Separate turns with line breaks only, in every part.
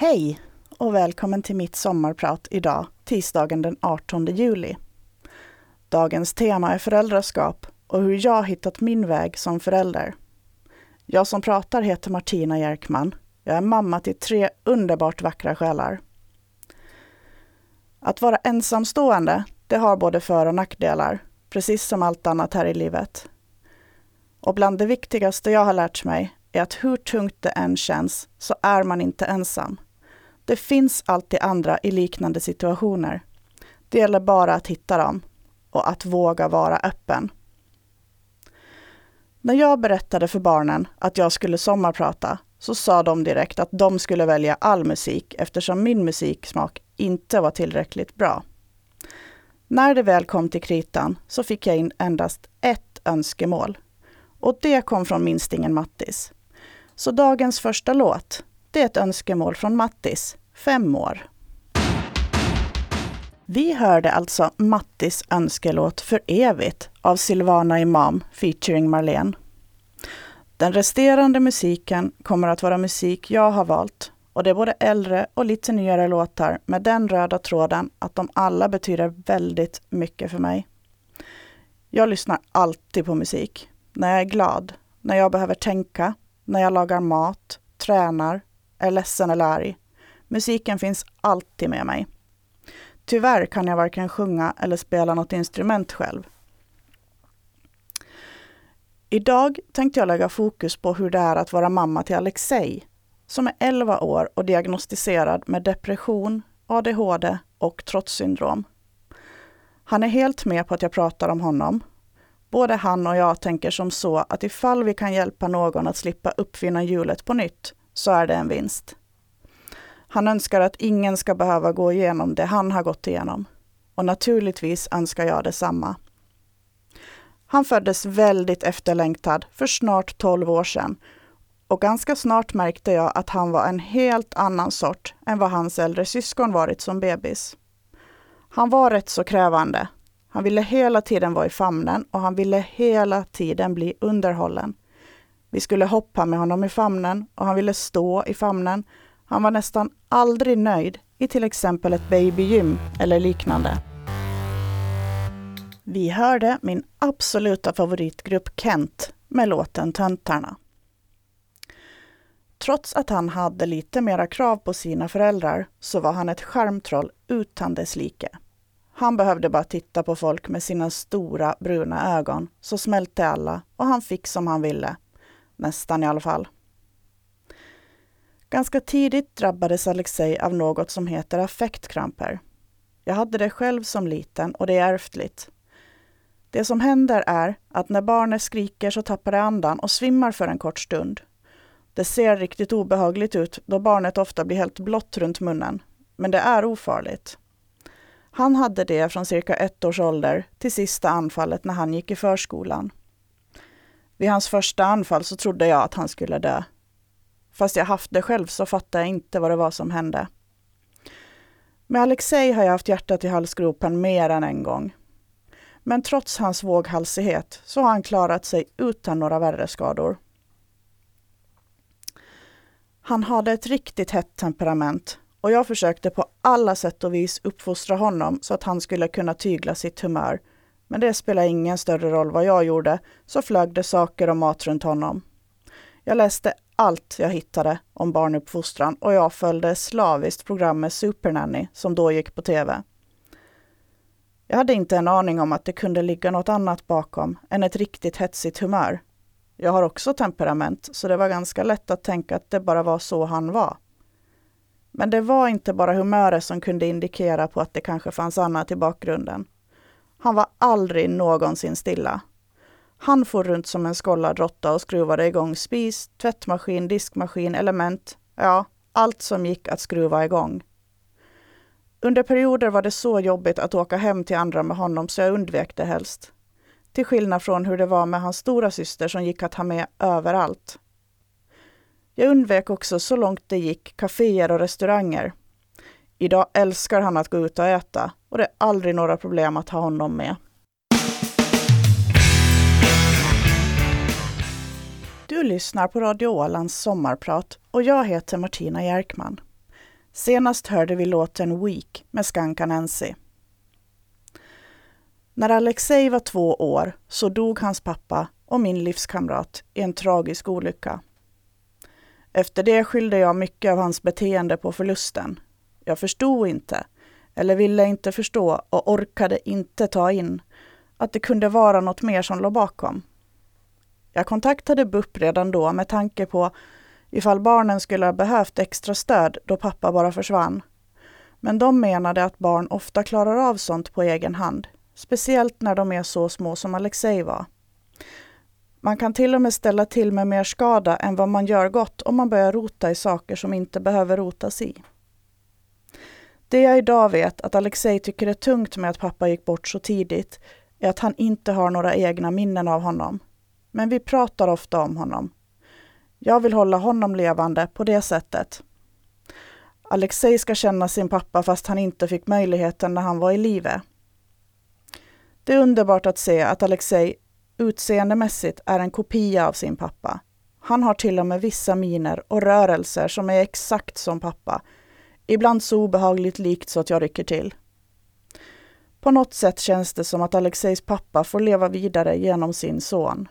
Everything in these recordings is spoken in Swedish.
Hej och välkommen till mitt sommarprat idag, tisdagen den 18 juli. Dagens tema är föräldraskap och hur jag hittat min väg som förälder. Jag som pratar heter Martina Jerkman. Jag är mamma till tre underbart vackra själar. Att vara ensamstående, det har både för och nackdelar, precis som allt annat här i livet. Och bland det viktigaste jag har lärt mig är att hur tungt det än känns så är man inte ensam. Det finns alltid andra i liknande situationer. Det gäller bara att hitta dem och att våga vara öppen. När jag berättade för barnen att jag skulle sommarprata så sa de direkt att de skulle välja all musik eftersom min musiksmak inte var tillräckligt bra. När det väl kom till kritan så fick jag in endast ett önskemål. Och det kom från minstingen Mattis. Så dagens första låt, det är ett önskemål från Mattis, fem år. Vi hörde alltså Mattis önskelåt För evigt av Silvana Imam featuring Marlene. Den resterande musiken kommer att vara musik jag har valt och det är både äldre och lite nyare låtar med den röda tråden att de alla betyder väldigt mycket för mig. Jag lyssnar alltid på musik. När jag är glad, när jag behöver tänka, när jag lagar mat, tränar, är ledsen eller arg. Musiken finns alltid med mig. Tyvärr kan jag varken sjunga eller spela något instrument själv. Idag tänkte jag lägga fokus på hur det är att vara mamma till Alexej, som är 11 år och diagnostiserad med depression, ADHD och trotssyndrom. Han är helt med på att jag pratar om honom. Både han och jag tänker som så att ifall vi kan hjälpa någon att slippa uppfinna hjulet på nytt, så är det en vinst. Han önskar att ingen ska behöva gå igenom det han har gått igenom. Och naturligtvis önskar jag detsamma. Han föddes väldigt efterlängtad för snart 12 år sedan och ganska snart märkte jag att han var en helt annan sort än vad hans äldre syskon varit som bebis. Han var rätt så krävande. Han ville hela tiden vara i famnen och han ville hela tiden bli underhållen. Vi skulle hoppa med honom i famnen och han ville stå i famnen. Han var nästan aldrig nöjd i till exempel ett babygym eller liknande. Vi hörde min absoluta favoritgrupp Kent med låten Töntarna. Trots att han hade lite mera krav på sina föräldrar så var han ett charmtroll utan dess like. Han behövde bara titta på folk med sina stora bruna ögon så smälte alla och han fick som han ville. Nästan i alla fall. Ganska tidigt drabbades Alexej av något som heter affektkramper. Jag hade det själv som liten och det är ärftligt. Det som händer är att när barnet skriker så tappar det andan och svimmar för en kort stund. Det ser riktigt obehagligt ut då barnet ofta blir helt blått runt munnen. Men det är ofarligt. Han hade det från cirka ett års ålder till sista anfallet när han gick i förskolan. Vid hans första anfall så trodde jag att han skulle dö. Fast jag haft det själv så fattade jag inte vad det var som hände. Med Alexej har jag haft hjärtat i halsgropen mer än en gång. Men trots hans våghalsighet så har han klarat sig utan några värre skador. Han hade ett riktigt hett temperament och jag försökte på alla sätt och vis uppfostra honom så att han skulle kunna tygla sitt humör. Men det spelade ingen större roll vad jag gjorde, så flög det saker och mat runt honom. Jag läste allt jag hittade om barnuppfostran och jag följde slaviskt programmet Supernanny som då gick på tv. Jag hade inte en aning om att det kunde ligga något annat bakom än ett riktigt hetsigt humör. Jag har också temperament, så det var ganska lätt att tänka att det bara var så han var. Men det var inte bara humöret som kunde indikera på att det kanske fanns annat i bakgrunden. Han var aldrig någonsin stilla. Han for runt som en skållad råtta och skruvade igång spis, tvättmaskin, diskmaskin, element, ja, allt som gick att skruva igång. Under perioder var det så jobbigt att åka hem till andra med honom så jag undvek det helst. Till skillnad från hur det var med hans stora syster som gick att ha med överallt. Jag undvek också så långt det gick kaféer och restauranger. Idag älskar han att gå ut och äta och det är aldrig några problem att ha honom med. Du lyssnar på Radio Ålands sommarprat och jag heter Martina Jerkman. Senast hörde vi låten Week med Skanka Nancy. När Alexej var två år så dog hans pappa och min livskamrat i en tragisk olycka. Efter det skyllde jag mycket av hans beteende på förlusten. Jag förstod inte, eller ville inte förstå och orkade inte ta in att det kunde vara något mer som låg bakom. Jag kontaktade BUP redan då med tanke på ifall barnen skulle ha behövt extra stöd då pappa bara försvann. Men de menade att barn ofta klarar av sånt på egen hand, speciellt när de är så små som Alexei var. Man kan till och med ställa till med mer skada än vad man gör gott om man börjar rota i saker som inte behöver rotas i. Det jag idag vet att Alexei tycker är tungt med att pappa gick bort så tidigt är att han inte har några egna minnen av honom. Men vi pratar ofta om honom. Jag vill hålla honom levande på det sättet. Alexei ska känna sin pappa fast han inte fick möjligheten när han var i livet. Det är underbart att se att Alexei utseendemässigt är en kopia av sin pappa. Han har till och med vissa miner och rörelser som är exakt som pappa. Ibland så obehagligt likt så att jag rycker till. På något sätt känns det som att Alexejs pappa får leva vidare genom sin son.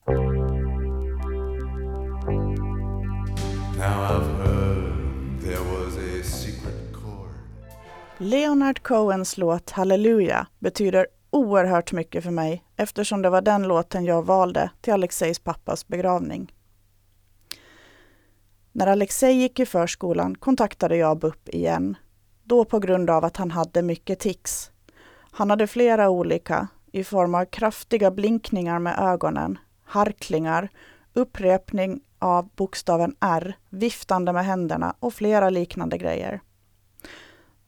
Leonard Cohens låt Halleluja betyder oerhört mycket för mig eftersom det var den låten jag valde till Alexejs pappas begravning. När Alexej gick i förskolan kontaktade jag BUP igen. Då på grund av att han hade mycket tics. Han hade flera olika i form av kraftiga blinkningar med ögonen, harklingar, upprepning av bokstaven R, viftande med händerna och flera liknande grejer.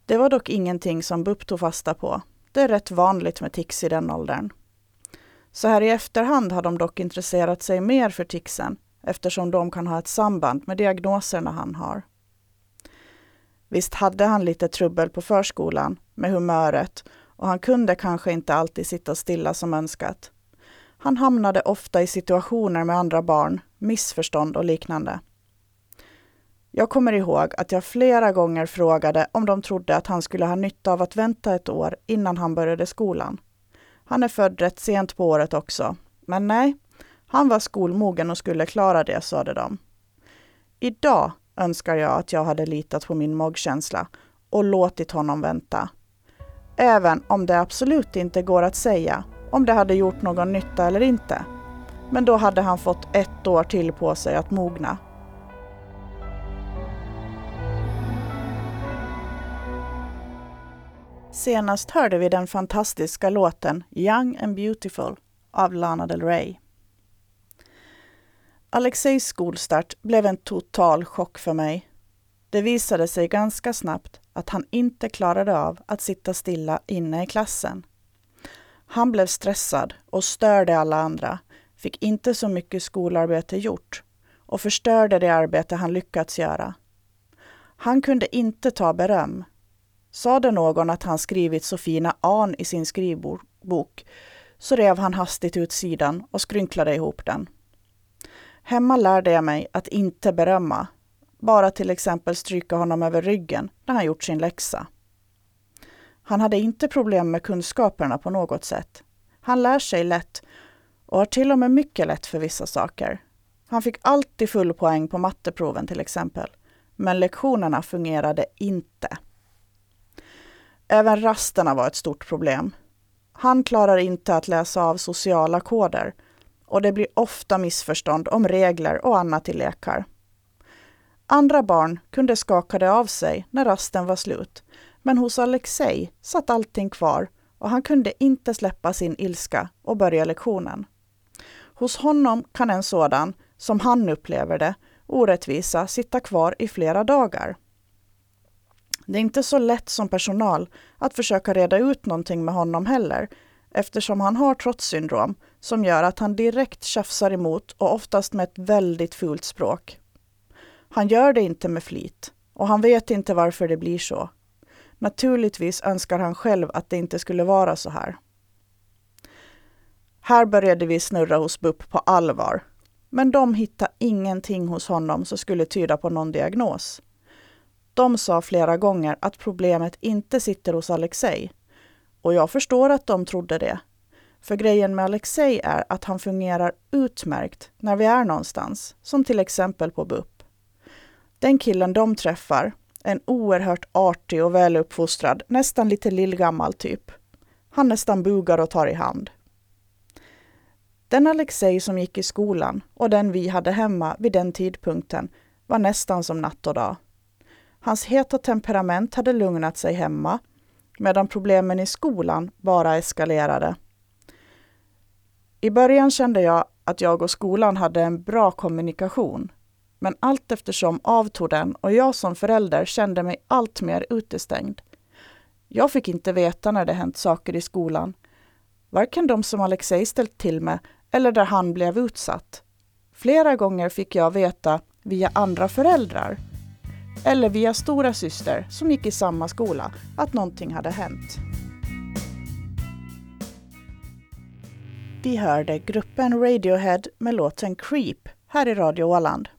Det var dock ingenting som BUP tog fasta på. Det är rätt vanligt med tics i den åldern. Så här i efterhand har de dock intresserat sig mer för ticsen eftersom de kan ha ett samband med diagnoserna han har. Visst hade han lite trubbel på förskolan med humöret och han kunde kanske inte alltid sitta stilla som önskat. Han hamnade ofta i situationer med andra barn, missförstånd och liknande. Jag kommer ihåg att jag flera gånger frågade om de trodde att han skulle ha nytta av att vänta ett år innan han började skolan. Han är född rätt sent på året också, men nej, han var skolmogen och skulle klara det, sade de. Idag önskar jag att jag hade litat på min magkänsla och låtit honom vänta. Även om det absolut inte går att säga om det hade gjort någon nytta eller inte. Men då hade han fått ett år till på sig att mogna. Senast hörde vi den fantastiska låten Young and Beautiful av Lana Del Rey. Alexejs skolstart blev en total chock för mig. Det visade sig ganska snabbt att han inte klarade av att sitta stilla inne i klassen. Han blev stressad och störde alla andra, fick inte så mycket skolarbete gjort och förstörde det arbete han lyckats göra. Han kunde inte ta beröm. Sade någon att han skrivit så fina an i sin skrivbok så rev han hastigt ut sidan och skrynklade ihop den. Hemma lärde jag mig att inte berömma, bara till exempel stryka honom över ryggen när han gjort sin läxa. Han hade inte problem med kunskaperna på något sätt. Han lär sig lätt och har till och med mycket lätt för vissa saker. Han fick alltid full poäng på matteproven till exempel. Men lektionerna fungerade inte. Även rasterna var ett stort problem. Han klarar inte att läsa av sociala koder och det blir ofta missförstånd om regler och annat i lekar. Andra barn kunde skaka det av sig när rasten var slut, men hos Alexei satt allting kvar och han kunde inte släppa sin ilska och börja lektionen. Hos honom kan en sådan, som han upplever det, orättvisa sitta kvar i flera dagar. Det är inte så lätt som personal att försöka reda ut någonting med honom heller, eftersom han har trotssyndrom som gör att han direkt tjafsar emot och oftast med ett väldigt fult språk. Han gör det inte med flit och han vet inte varför det blir så. Naturligtvis önskar han själv att det inte skulle vara så här. Här började vi snurra hos BUP på allvar. Men de hittade ingenting hos honom som skulle tyda på någon diagnos. De sa flera gånger att problemet inte sitter hos Alexei. Och jag förstår att de trodde det. För grejen med Alexei är att han fungerar utmärkt när vi är någonstans, som till exempel på BUP. Den killen de träffar, en oerhört artig och väluppfostrad, nästan lite lillgammal typ. Han nästan bugar och tar i hand. Den Alexei som gick i skolan och den vi hade hemma vid den tidpunkten var nästan som natt och dag. Hans heta temperament hade lugnat sig hemma, medan problemen i skolan bara eskalerade. I början kände jag att jag och skolan hade en bra kommunikation. Men allt eftersom avtog den och jag som förälder kände mig allt mer utestängd. Jag fick inte veta när det hänt saker i skolan. Varken de som Alexei ställt till med eller där han blev utsatt. Flera gånger fick jag veta via andra föräldrar eller via stora syster som gick i samma skola att någonting hade hänt. Vi hörde gruppen Radiohead med låten Creep här i Radio Åland.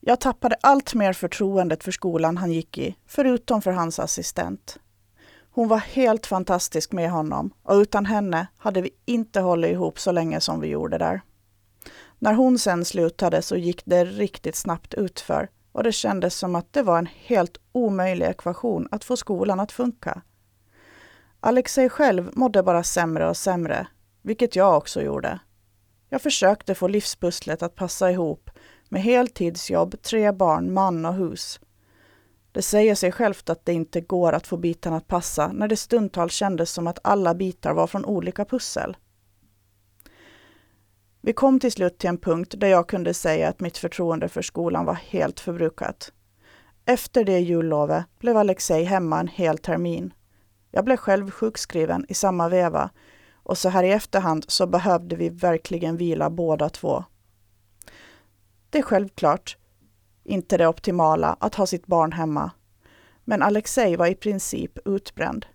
Jag tappade allt mer förtroendet för skolan han gick i, förutom för hans assistent. Hon var helt fantastisk med honom och utan henne hade vi inte hållit ihop så länge som vi gjorde där. När hon sen slutade så gick det riktigt snabbt utför och det kändes som att det var en helt omöjlig ekvation att få skolan att funka. Alexei själv mådde bara sämre och sämre, vilket jag också gjorde. Jag försökte få livspusslet att passa ihop med heltidsjobb, tre barn, man och hus. Det säger sig självt att det inte går att få bitarna att passa när det stundtals kändes som att alla bitar var från olika pussel. Vi kom till slut till en punkt där jag kunde säga att mitt förtroende för skolan var helt förbrukat. Efter det jullovet blev Alexei hemma en hel termin. Jag blev själv sjukskriven i samma veva och så här i efterhand så behövde vi verkligen vila båda två. Det är självklart inte det optimala att ha sitt barn hemma. Men Alexej var i princip utbränd.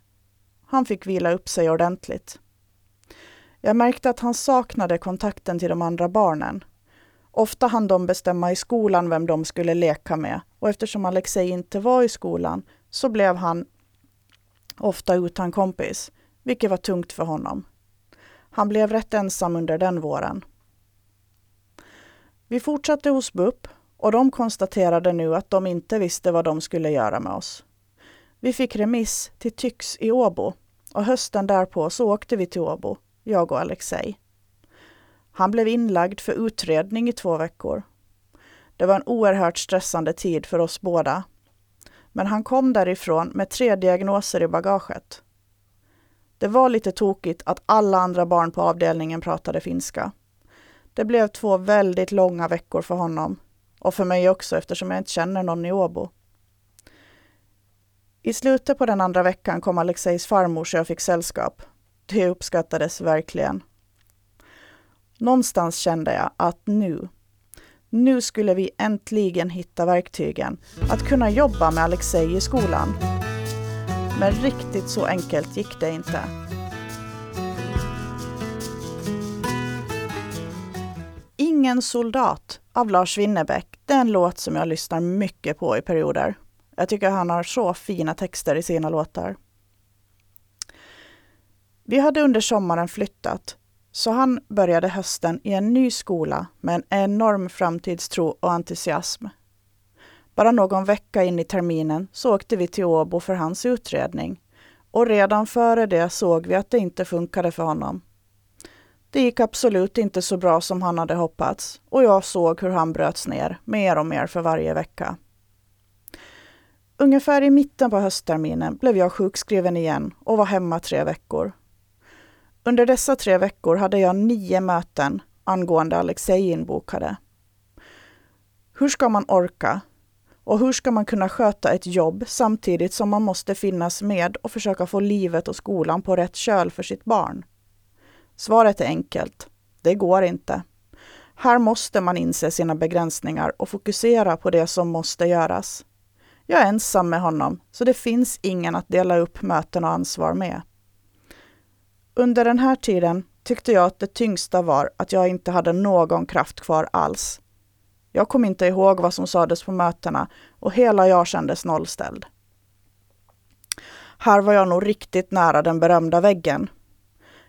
Han fick vila upp sig ordentligt. Jag märkte att han saknade kontakten till de andra barnen. Ofta hann de bestämma i skolan vem de skulle leka med och eftersom Alexej inte var i skolan så blev han ofta utan kompis, vilket var tungt för honom. Han blev rätt ensam under den våren. Vi fortsatte hos BUP och de konstaterade nu att de inte visste vad de skulle göra med oss. Vi fick remiss till Tyx i Åbo och hösten därpå så åkte vi till Åbo, jag och Alexej. Han blev inlagd för utredning i två veckor. Det var en oerhört stressande tid för oss båda. Men han kom därifrån med tre diagnoser i bagaget. Det var lite tokigt att alla andra barn på avdelningen pratade finska. Det blev två väldigt långa veckor för honom och för mig också eftersom jag inte känner någon i Åbo. I slutet på den andra veckan kom Alexejs farmor så jag fick sällskap. Det uppskattades verkligen. Någonstans kände jag att nu, nu skulle vi äntligen hitta verktygen att kunna jobba med Alexej i skolan. Men riktigt så enkelt gick det inte. Ingen soldat av Lars Winnerbäck. Det är en låt som jag lyssnar mycket på i perioder. Jag tycker han har så fina texter i sina låtar. Vi hade under sommaren flyttat, så han började hösten i en ny skola med en enorm framtidstro och entusiasm. Bara någon vecka in i terminen så åkte vi till Åbo för hans utredning. Och redan före det såg vi att det inte funkade för honom. Det gick absolut inte så bra som han hade hoppats och jag såg hur han bröts ner mer och mer för varje vecka. Ungefär i mitten på höstterminen blev jag sjukskriven igen och var hemma tre veckor. Under dessa tre veckor hade jag nio möten angående Alexej inbokade. Hur ska man orka? Och hur ska man kunna sköta ett jobb samtidigt som man måste finnas med och försöka få livet och skolan på rätt köl för sitt barn? Svaret är enkelt. Det går inte. Här måste man inse sina begränsningar och fokusera på det som måste göras. Jag är ensam med honom, så det finns ingen att dela upp möten och ansvar med. Under den här tiden tyckte jag att det tyngsta var att jag inte hade någon kraft kvar alls. Jag kom inte ihåg vad som sades på mötena och hela jag kändes nollställd. Här var jag nog riktigt nära den berömda väggen.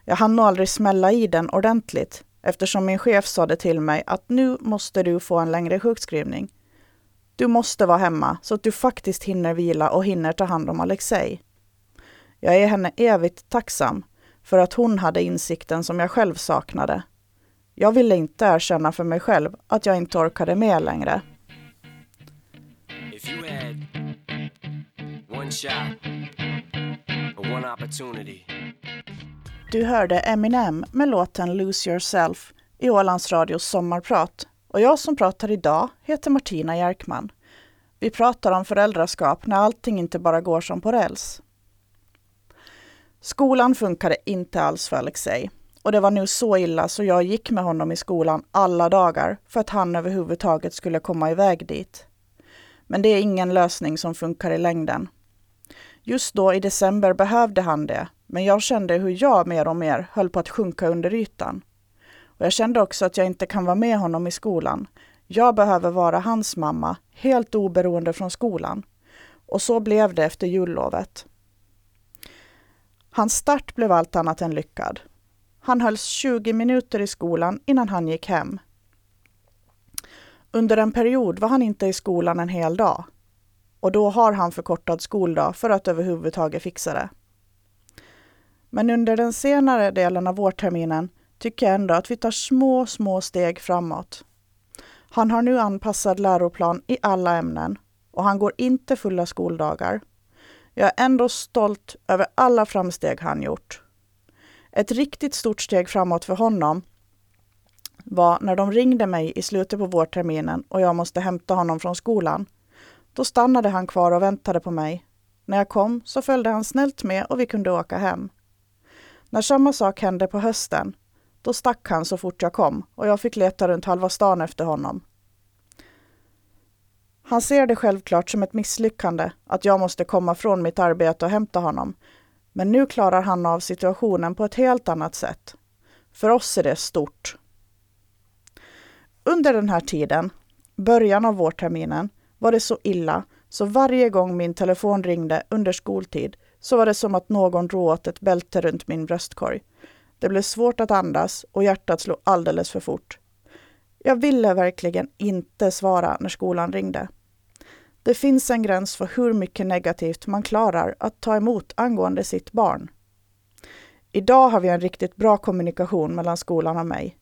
Jag hann nog aldrig smälla i den ordentligt eftersom min chef sade till mig att nu måste du få en längre sjukskrivning. Du måste vara hemma så att du faktiskt hinner vila och hinner ta hand om Alexej. Jag är henne evigt tacksam för att hon hade insikten som jag själv saknade. Jag ville inte erkänna för mig själv att jag inte orkade med längre. Du hörde Eminem med låten Lose Yourself i Ålands Radios sommarprat. Och jag som pratar idag heter Martina Jerkman. Vi pratar om föräldraskap när allting inte bara går som på räls. Skolan funkade inte alls för Alexei. Och det var nu så illa så jag gick med honom i skolan alla dagar för att han överhuvudtaget skulle komma iväg dit. Men det är ingen lösning som funkar i längden. Just då i december behövde han det, men jag kände hur jag mer och mer höll på att sjunka under ytan. Och jag kände också att jag inte kan vara med honom i skolan. Jag behöver vara hans mamma, helt oberoende från skolan. Och så blev det efter jullovet. Hans start blev allt annat än lyckad. Han hölls 20 minuter i skolan innan han gick hem. Under en period var han inte i skolan en hel dag. Och då har han förkortad skoldag för att överhuvudtaget fixa det. Men under den senare delen av vårterminen tycker jag ändå att vi tar små, små steg framåt. Han har nu anpassad läroplan i alla ämnen och han går inte fulla skoldagar. Jag är ändå stolt över alla framsteg han gjort. Ett riktigt stort steg framåt för honom var när de ringde mig i slutet på vårterminen och jag måste hämta honom från skolan. Då stannade han kvar och väntade på mig. När jag kom så följde han snällt med och vi kunde åka hem. När samma sak hände på hösten, då stack han så fort jag kom och jag fick leta runt halva stan efter honom. Han ser det självklart som ett misslyckande att jag måste komma från mitt arbete och hämta honom. Men nu klarar han av situationen på ett helt annat sätt. För oss är det stort. Under den här tiden, början av vårterminen, var det så illa så varje gång min telefon ringde under skoltid så var det som att någon drog åt ett bälte runt min bröstkorg. Det blev svårt att andas och hjärtat slog alldeles för fort. Jag ville verkligen inte svara när skolan ringde. Det finns en gräns för hur mycket negativt man klarar att ta emot angående sitt barn. Idag har vi en riktigt bra kommunikation mellan skolan och mig.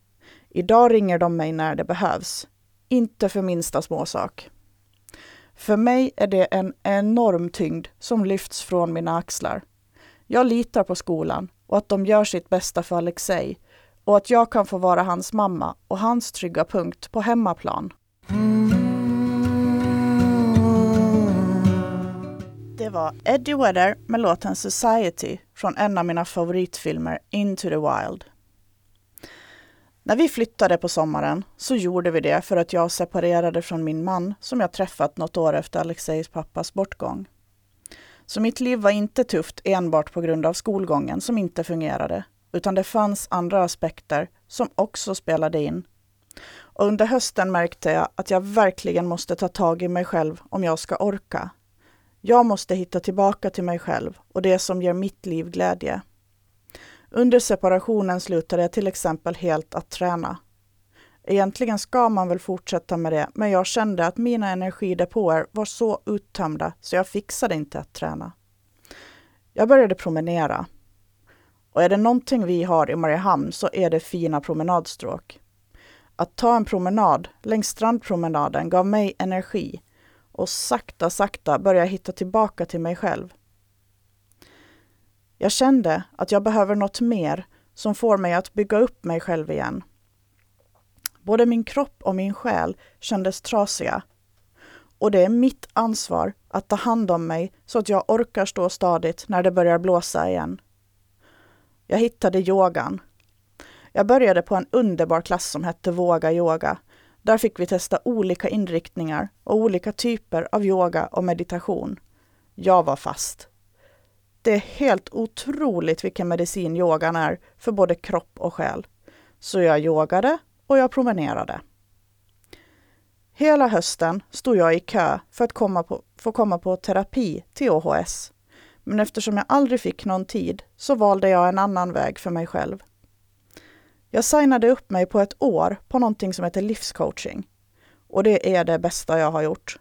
Idag ringer de mig när det behövs. Inte för minsta småsak. För mig är det en enorm tyngd som lyfts från mina axlar. Jag litar på skolan och att de gör sitt bästa för Alexei och att jag kan få vara hans mamma och hans trygga punkt på hemmaplan. Det var Eddie Vedder med låten Society från en av mina favoritfilmer Into the Wild. När vi flyttade på sommaren så gjorde vi det för att jag separerade från min man som jag träffat något år efter Alexejs pappas bortgång. Så mitt liv var inte tufft enbart på grund av skolgången som inte fungerade, utan det fanns andra aspekter som också spelade in. Och under hösten märkte jag att jag verkligen måste ta tag i mig själv om jag ska orka. Jag måste hitta tillbaka till mig själv och det som ger mitt liv glädje. Under separationen slutade jag till exempel helt att träna. Egentligen ska man väl fortsätta med det, men jag kände att mina energidepåer var så uttömda så jag fixade inte att träna. Jag började promenera. Och är det någonting vi har i Mariehamn så är det fina promenadstråk. Att ta en promenad längs strandpromenaden gav mig energi och sakta, sakta börjar jag hitta tillbaka till mig själv. Jag kände att jag behöver något mer som får mig att bygga upp mig själv igen. Både min kropp och min själ kändes trasiga. Och det är mitt ansvar att ta hand om mig så att jag orkar stå stadigt när det börjar blåsa igen. Jag hittade yogan. Jag började på en underbar klass som hette Våga yoga. Där fick vi testa olika inriktningar och olika typer av yoga och meditation. Jag var fast. Det är helt otroligt vilken medicin yogan är för både kropp och själ. Så jag yogade och jag promenerade. Hela hösten stod jag i kö för att komma på, få komma på terapi till OHS. Men eftersom jag aldrig fick någon tid så valde jag en annan väg för mig själv. Jag signade upp mig på ett år på någonting som heter livscoaching. Och det är det bästa jag har gjort.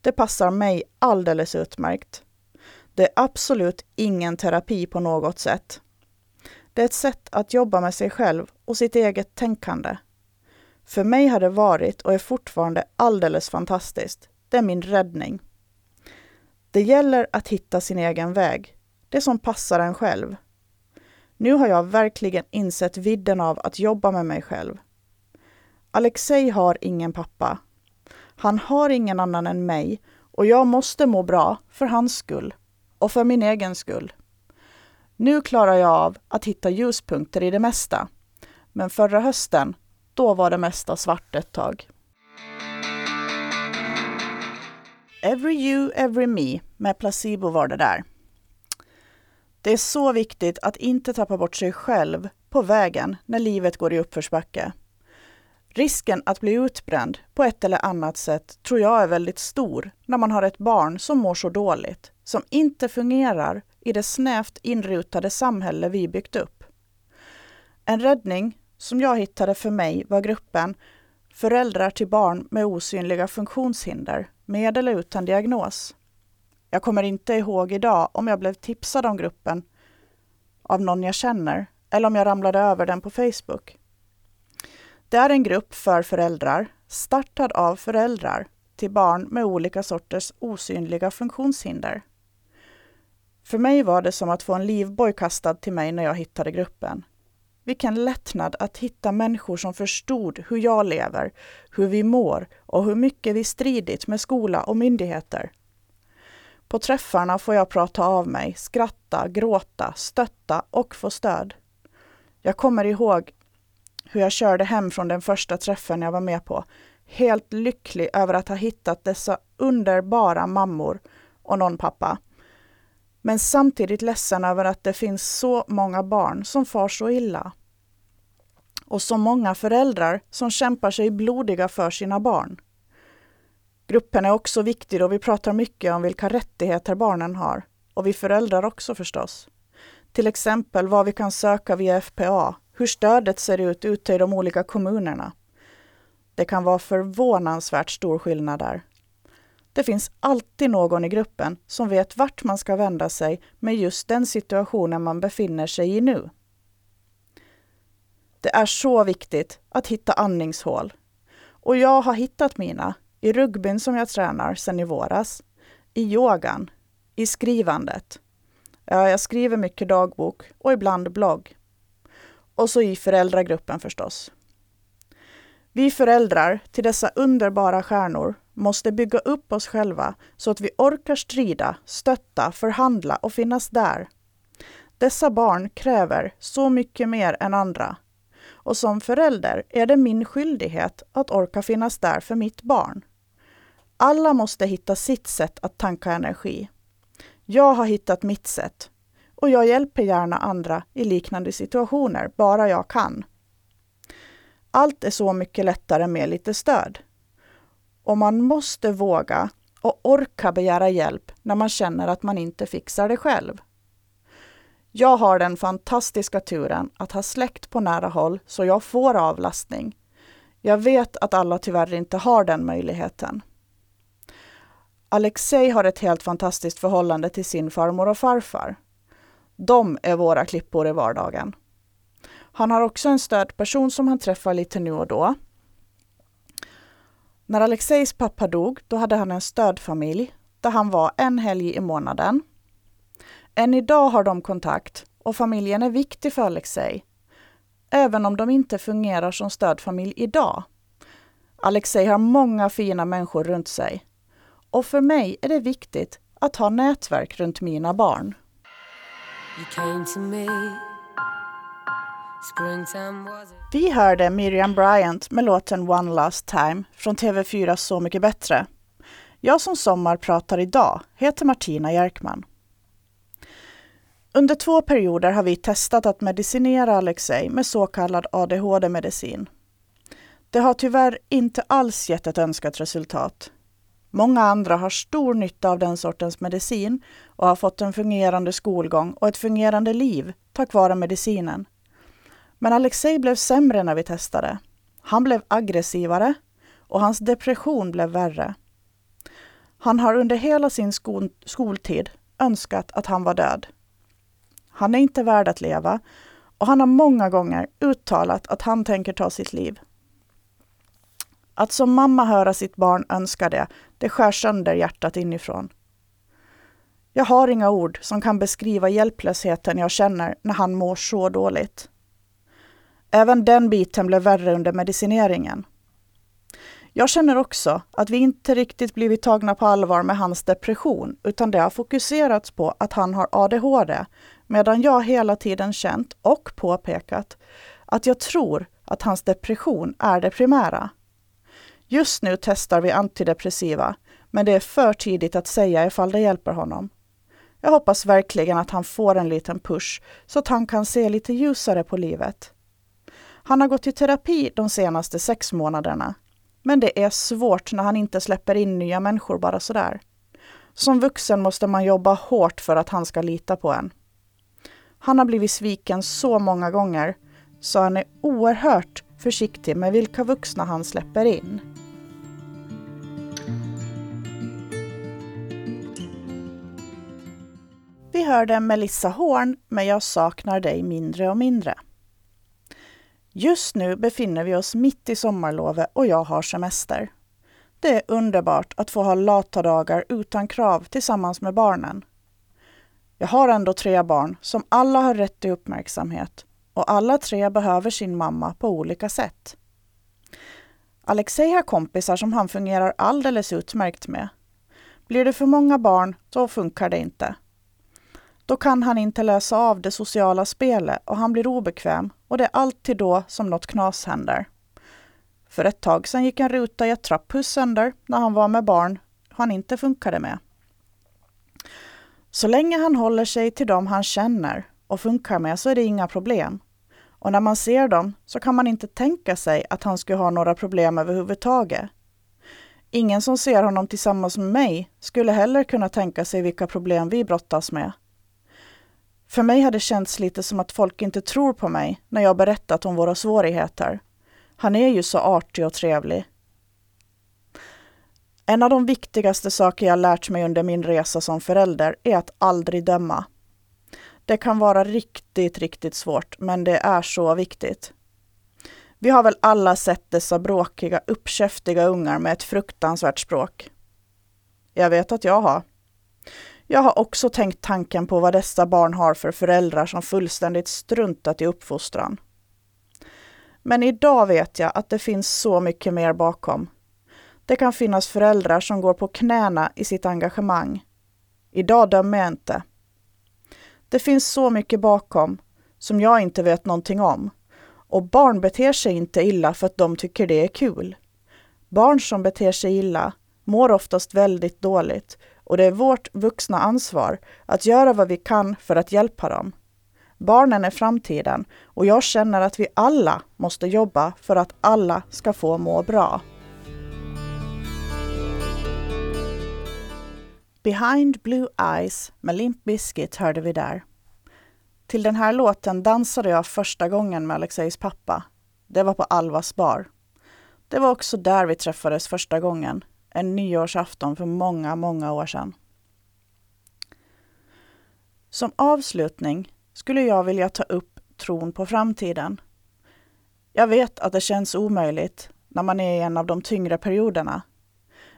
Det passar mig alldeles utmärkt. Det är absolut ingen terapi på något sätt. Det är ett sätt att jobba med sig själv och sitt eget tänkande. För mig har det varit och är fortfarande alldeles fantastiskt. Det är min räddning. Det gäller att hitta sin egen väg, det som passar en själv. Nu har jag verkligen insett vidden av att jobba med mig själv. Alexei har ingen pappa. Han har ingen annan än mig och jag måste må bra för hans skull och för min egen skull. Nu klarar jag av att hitta ljuspunkter i det mesta. Men förra hösten, då var det mesta svart ett tag. Every you, every me med placebo var det där. Det är så viktigt att inte tappa bort sig själv på vägen när livet går i uppförsbacke. Risken att bli utbränd på ett eller annat sätt tror jag är väldigt stor när man har ett barn som mår så dåligt, som inte fungerar i det snävt inrutade samhälle vi byggt upp. En räddning som jag hittade för mig var gruppen Föräldrar till barn med osynliga funktionshinder, med eller utan diagnos. Jag kommer inte ihåg idag om jag blev tipsad om gruppen av någon jag känner eller om jag ramlade över den på Facebook. Det är en grupp för föräldrar, startad av föräldrar till barn med olika sorters osynliga funktionshinder. För mig var det som att få en livboj kastad till mig när jag hittade gruppen. Vilken lättnad att hitta människor som förstod hur jag lever, hur vi mår och hur mycket vi stridit med skola och myndigheter. På träffarna får jag prata av mig, skratta, gråta, stötta och få stöd. Jag kommer ihåg hur jag körde hem från den första träffen jag var med på, helt lycklig över att ha hittat dessa underbara mammor och någon pappa. Men samtidigt ledsen över att det finns så många barn som far så illa. Och så många föräldrar som kämpar sig blodiga för sina barn. Gruppen är också viktig och vi pratar mycket om vilka rättigheter barnen har. Och vi föräldrar också förstås. Till exempel vad vi kan söka via FPA, hur stödet ser ut ute i de olika kommunerna. Det kan vara förvånansvärt stor skillnad där. Det finns alltid någon i gruppen som vet vart man ska vända sig med just den situationen man befinner sig i nu. Det är så viktigt att hitta andningshål. Och jag har hittat mina i rugbyn som jag tränar sedan i våras, i yogan, i skrivandet. Ja, jag skriver mycket dagbok och ibland blogg. Och så i föräldragruppen förstås. Vi föräldrar till dessa underbara stjärnor måste bygga upp oss själva så att vi orkar strida, stötta, förhandla och finnas där. Dessa barn kräver så mycket mer än andra. Och som förälder är det min skyldighet att orka finnas där för mitt barn. Alla måste hitta sitt sätt att tanka energi. Jag har hittat mitt sätt och jag hjälper gärna andra i liknande situationer, bara jag kan. Allt är så mycket lättare med lite stöd. Och man måste våga och orka begära hjälp när man känner att man inte fixar det själv. Jag har den fantastiska turen att ha släkt på nära håll så jag får avlastning. Jag vet att alla tyvärr inte har den möjligheten. Alexei har ett helt fantastiskt förhållande till sin farmor och farfar. De är våra klippor i vardagen. Han har också en stödperson som han träffar lite nu och då. När Alexejs pappa dog, då hade han en stödfamilj där han var en helg i månaden. Än idag har de kontakt och familjen är viktig för Alexej. Även om de inte fungerar som stödfamilj idag. Alexej har många fina människor runt sig. Och för mig är det viktigt att ha nätverk runt mina barn. Vi hörde Miriam Bryant med låten One Last Time från TV4 Så mycket bättre. Jag som sommar pratar idag heter Martina Jerkman. Under två perioder har vi testat att medicinera Alexei med så kallad ADHD-medicin. Det har tyvärr inte alls gett ett önskat resultat. Många andra har stor nytta av den sortens medicin och har fått en fungerande skolgång och ett fungerande liv tack vare medicinen. Men Alexej blev sämre när vi testade. Han blev aggressivare och hans depression blev värre. Han har under hela sin skol skoltid önskat att han var död. Han är inte värd att leva och han har många gånger uttalat att han tänker ta sitt liv. Att som mamma höra sitt barn önska det, det skär sönder hjärtat inifrån. Jag har inga ord som kan beskriva hjälplösheten jag känner när han mår så dåligt. Även den biten blev värre under medicineringen. Jag känner också att vi inte riktigt blivit tagna på allvar med hans depression, utan det har fokuserats på att han har ADHD, medan jag hela tiden känt och påpekat att jag tror att hans depression är det primära. Just nu testar vi antidepressiva, men det är för tidigt att säga ifall det hjälper honom. Jag hoppas verkligen att han får en liten push så att han kan se lite ljusare på livet. Han har gått i terapi de senaste sex månaderna. Men det är svårt när han inte släpper in nya människor bara sådär. Som vuxen måste man jobba hårt för att han ska lita på en. Han har blivit sviken så många gånger så han är oerhört försiktig med vilka vuxna han släpper in. Vi hörde Melissa Horn med Jag saknar dig mindre och mindre. Just nu befinner vi oss mitt i sommarlovet och jag har semester. Det är underbart att få ha lata dagar utan krav tillsammans med barnen. Jag har ändå tre barn som alla har rätt till uppmärksamhet och alla tre behöver sin mamma på olika sätt. Alexei har kompisar som han fungerar alldeles utmärkt med. Blir det för många barn, så funkar det inte. Då kan han inte läsa av det sociala spelet och han blir obekväm och det är alltid då som något knas händer. För ett tag sedan gick en ruta i ett trapphus sönder när han var med barn han inte funkade med. Så länge han håller sig till dem han känner och funkar med så är det inga problem. Och när man ser dem så kan man inte tänka sig att han skulle ha några problem överhuvudtaget. Ingen som ser honom tillsammans med mig skulle heller kunna tänka sig vilka problem vi brottas med. För mig har det känts lite som att folk inte tror på mig när jag berättat om våra svårigheter. Han är ju så artig och trevlig. En av de viktigaste saker jag lärt mig under min resa som förälder är att aldrig döma. Det kan vara riktigt, riktigt svårt, men det är så viktigt. Vi har väl alla sett dessa bråkiga, uppkäftiga ungar med ett fruktansvärt språk. Jag vet att jag har. Jag har också tänkt tanken på vad dessa barn har för föräldrar som fullständigt struntat i uppfostran. Men idag vet jag att det finns så mycket mer bakom. Det kan finnas föräldrar som går på knäna i sitt engagemang. Idag dömer jag inte. Det finns så mycket bakom som jag inte vet någonting om. Och barn beter sig inte illa för att de tycker det är kul. Barn som beter sig illa mår oftast väldigt dåligt och det är vårt vuxna ansvar att göra vad vi kan för att hjälpa dem. Barnen är framtiden och jag känner att vi alla måste jobba för att alla ska få må bra. Behind Blue Eyes med Limp Bizkit hörde vi där. Till den här låten dansade jag första gången med Alexejs pappa. Det var på Alvas bar. Det var också där vi träffades första gången, en nyårsafton för många, många år sedan. Som avslutning skulle jag vilja ta upp tron på framtiden. Jag vet att det känns omöjligt när man är i en av de tyngre perioderna.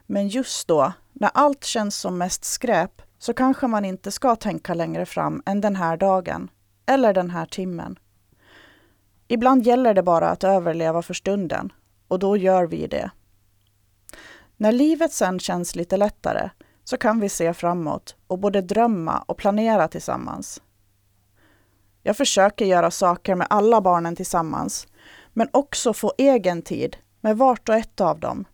Men just då, när allt känns som mest skräp, så kanske man inte ska tänka längre fram än den här dagen, eller den här timmen. Ibland gäller det bara att överleva för stunden, och då gör vi det. När livet sen känns lite lättare så kan vi se framåt och både drömma och planera tillsammans. Jag försöker göra saker med alla barnen tillsammans, men också få egen tid med vart och ett av dem.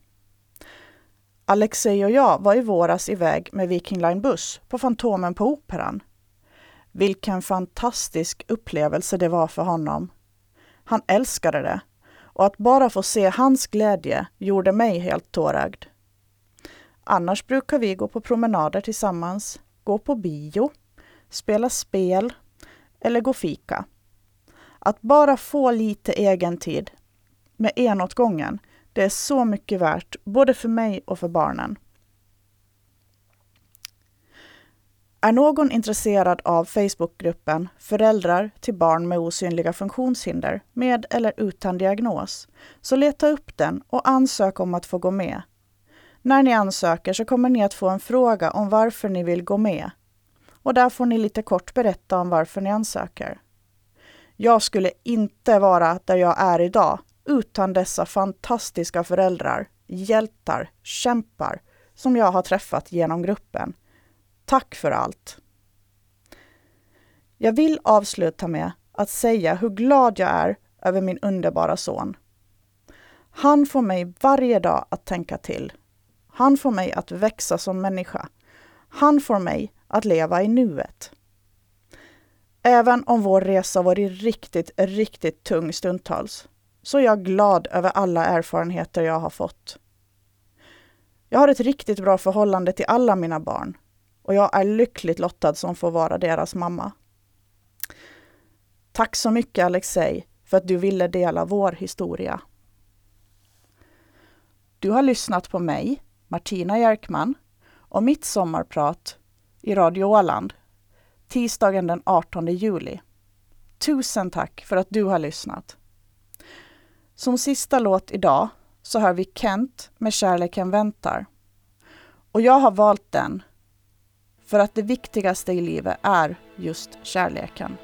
Alexei och jag var i våras iväg med Viking Line Buss på Fantomen på Operan. Vilken fantastisk upplevelse det var för honom. Han älskade det och att bara få se hans glädje gjorde mig helt tårögd. Annars brukar vi gå på promenader tillsammans, gå på bio, spela spel eller gå fika. Att bara få lite egen tid, med en åt gången, det är så mycket värt, både för mig och för barnen. Är någon intresserad av Facebookgruppen Föräldrar till barn med osynliga funktionshinder med eller utan diagnos, så leta upp den och ansök om att få gå med. När ni ansöker så kommer ni att få en fråga om varför ni vill gå med. Och där får ni lite kort berätta om varför ni ansöker. Jag skulle inte vara där jag är idag utan dessa fantastiska föräldrar, hjältar, kämpar som jag har träffat genom gruppen. Tack för allt! Jag vill avsluta med att säga hur glad jag är över min underbara son. Han får mig varje dag att tänka till. Han får mig att växa som människa. Han får mig att leva i nuet. Även om vår resa varit riktigt, riktigt tung stundtals, så är jag glad över alla erfarenheter jag har fått. Jag har ett riktigt bra förhållande till alla mina barn och jag är lyckligt lottad som får vara deras mamma. Tack så mycket Alexej för att du ville dela vår historia. Du har lyssnat på mig, Martina Jerkman, och mitt sommarprat i Radio Åland tisdagen den 18 juli. Tusen tack för att du har lyssnat. Som sista låt idag så hör vi Kent med Kärleken väntar. Och jag har valt den för att det viktigaste i livet är just kärleken.